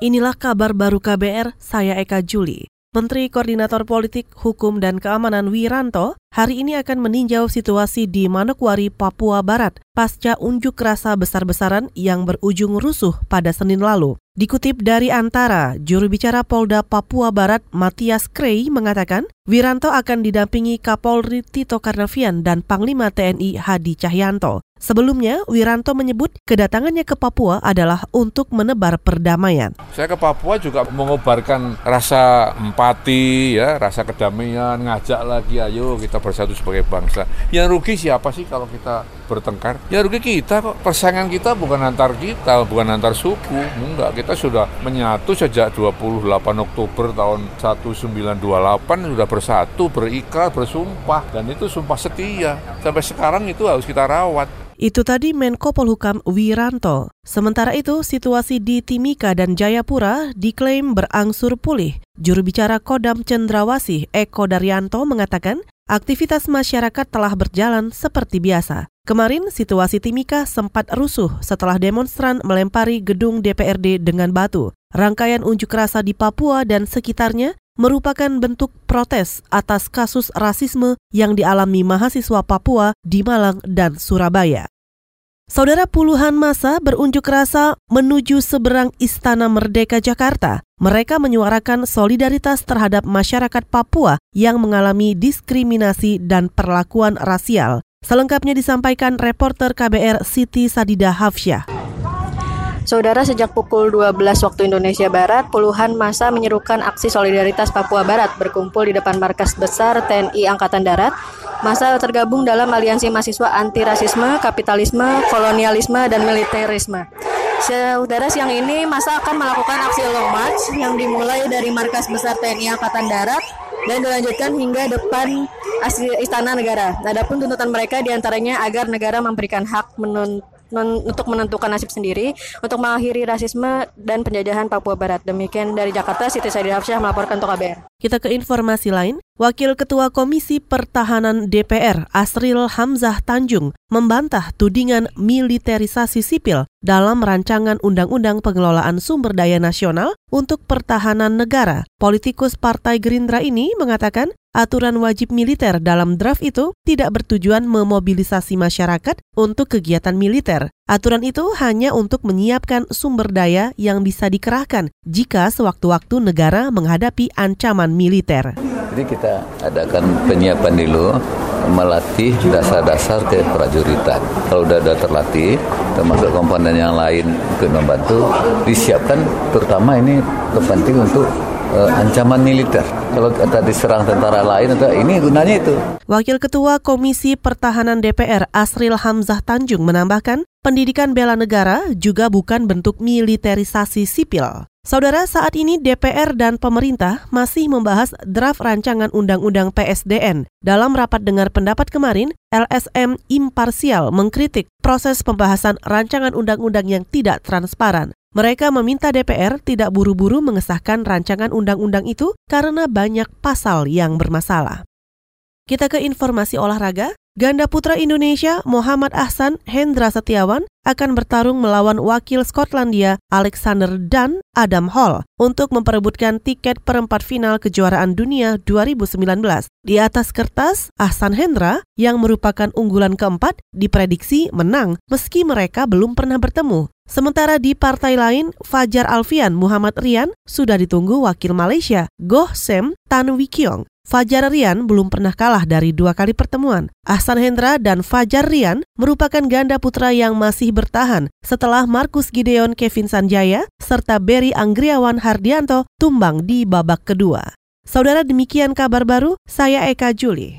Inilah kabar baru KBR, saya Eka Juli. Menteri Koordinator Politik, Hukum, dan Keamanan Wiranto hari ini akan meninjau situasi di Manokwari, Papua Barat pasca unjuk rasa besar-besaran yang berujung rusuh pada Senin lalu. Dikutip dari Antara, juru bicara Polda Papua Barat Matias Krei mengatakan, Wiranto akan didampingi Kapolri Tito Karnavian dan Panglima TNI Hadi Cahyanto. Sebelumnya, Wiranto menyebut kedatangannya ke Papua adalah untuk menebar perdamaian. Saya ke Papua juga mengobarkan rasa empati, ya, rasa kedamaian, ngajak lagi, ayo kita bersatu sebagai bangsa. Yang rugi siapa sih kalau kita bertengkar? Ya rugi kita kok. Persaingan kita bukan antar kita, bukan antar suku. Enggak, kita sudah menyatu sejak 28 Oktober tahun 1928 sudah bersatu, berikrar, bersumpah dan itu sumpah setia. Sampai sekarang itu harus kita rawat. Itu tadi Menko Polhukam Wiranto. Sementara itu, situasi di Timika dan Jayapura diklaim berangsur pulih. Juru bicara Kodam Cendrawasih Eko Daryanto mengatakan aktivitas masyarakat telah berjalan seperti biasa. Kemarin, situasi Timika sempat rusuh setelah demonstran melempari gedung DPRD dengan batu. Rangkaian unjuk rasa di Papua dan sekitarnya merupakan bentuk protes atas kasus rasisme yang dialami mahasiswa Papua di Malang dan Surabaya. Saudara puluhan masa berunjuk rasa menuju seberang Istana Merdeka Jakarta. Mereka menyuarakan solidaritas terhadap masyarakat Papua yang mengalami diskriminasi dan perlakuan rasial. Selengkapnya disampaikan reporter KBR Siti Sadida Hafsyah. Saudara, sejak pukul 12 waktu Indonesia Barat, puluhan masa menyerukan aksi solidaritas Papua Barat berkumpul di depan markas besar TNI Angkatan Darat. Masa tergabung dalam aliansi mahasiswa anti rasisme, kapitalisme, kolonialisme, dan militerisme. Saudara, siang ini masa akan melakukan aksi long march yang dimulai dari markas besar TNI Angkatan Darat dan dilanjutkan hingga depan Istana Negara. Adapun tuntutan mereka di antaranya agar negara memberikan hak menun untuk menentukan nasib sendiri untuk mengakhiri rasisme dan penjajahan Papua Barat. Demikian dari Jakarta, Siti Saidi Hafsyah melaporkan untuk KBR. Kita ke informasi lain. Wakil Ketua Komisi Pertahanan DPR Asril Hamzah Tanjung membantah tudingan militerisasi sipil dalam rancangan Undang-Undang Pengelolaan Sumber Daya Nasional untuk Pertahanan Negara. Politikus Partai Gerindra ini mengatakan aturan wajib militer dalam draft itu tidak bertujuan memobilisasi masyarakat untuk kegiatan militer. Aturan itu hanya untuk menyiapkan sumber daya yang bisa dikerahkan jika sewaktu-waktu negara menghadapi ancaman militer. Jadi kita adakan penyiapan dulu, melatih dasar-dasar ke prajuritan. Kalau sudah ada terlatih, termasuk komponen yang lain untuk membantu, disiapkan terutama ini terpenting untuk uh, ancaman militer. Kalau kita diserang tentara lain, ini gunanya itu. Wakil Ketua Komisi Pertahanan DPR Asril Hamzah Tanjung menambahkan, pendidikan bela negara juga bukan bentuk militerisasi sipil. Saudara, saat ini DPR dan pemerintah masih membahas draft rancangan Undang-Undang PSDN. Dalam rapat dengar pendapat kemarin, LSM imparsial mengkritik proses pembahasan rancangan undang-undang yang tidak transparan. Mereka meminta DPR tidak buru-buru mengesahkan rancangan undang-undang itu karena banyak pasal yang bermasalah. Kita ke informasi olahraga. Ganda putra Indonesia Muhammad Ahsan Hendra Setiawan akan bertarung melawan wakil Skotlandia Alexander Dan Adam Hall untuk memperebutkan tiket perempat final kejuaraan dunia 2019. Di atas kertas, Ahsan Hendra yang merupakan unggulan keempat diprediksi menang meski mereka belum pernah bertemu. Sementara di partai lain, Fajar Alfian Muhammad Rian sudah ditunggu wakil Malaysia, Goh Sem Tan Wikiong. Fajar Rian belum pernah kalah dari dua kali pertemuan. Ahsan Hendra dan Fajar Rian merupakan ganda putra yang masih bertahan setelah Markus Gideon Kevin Sanjaya serta Berry Anggriawan Hardianto tumbang di babak kedua. Saudara demikian kabar baru, saya Eka Juli.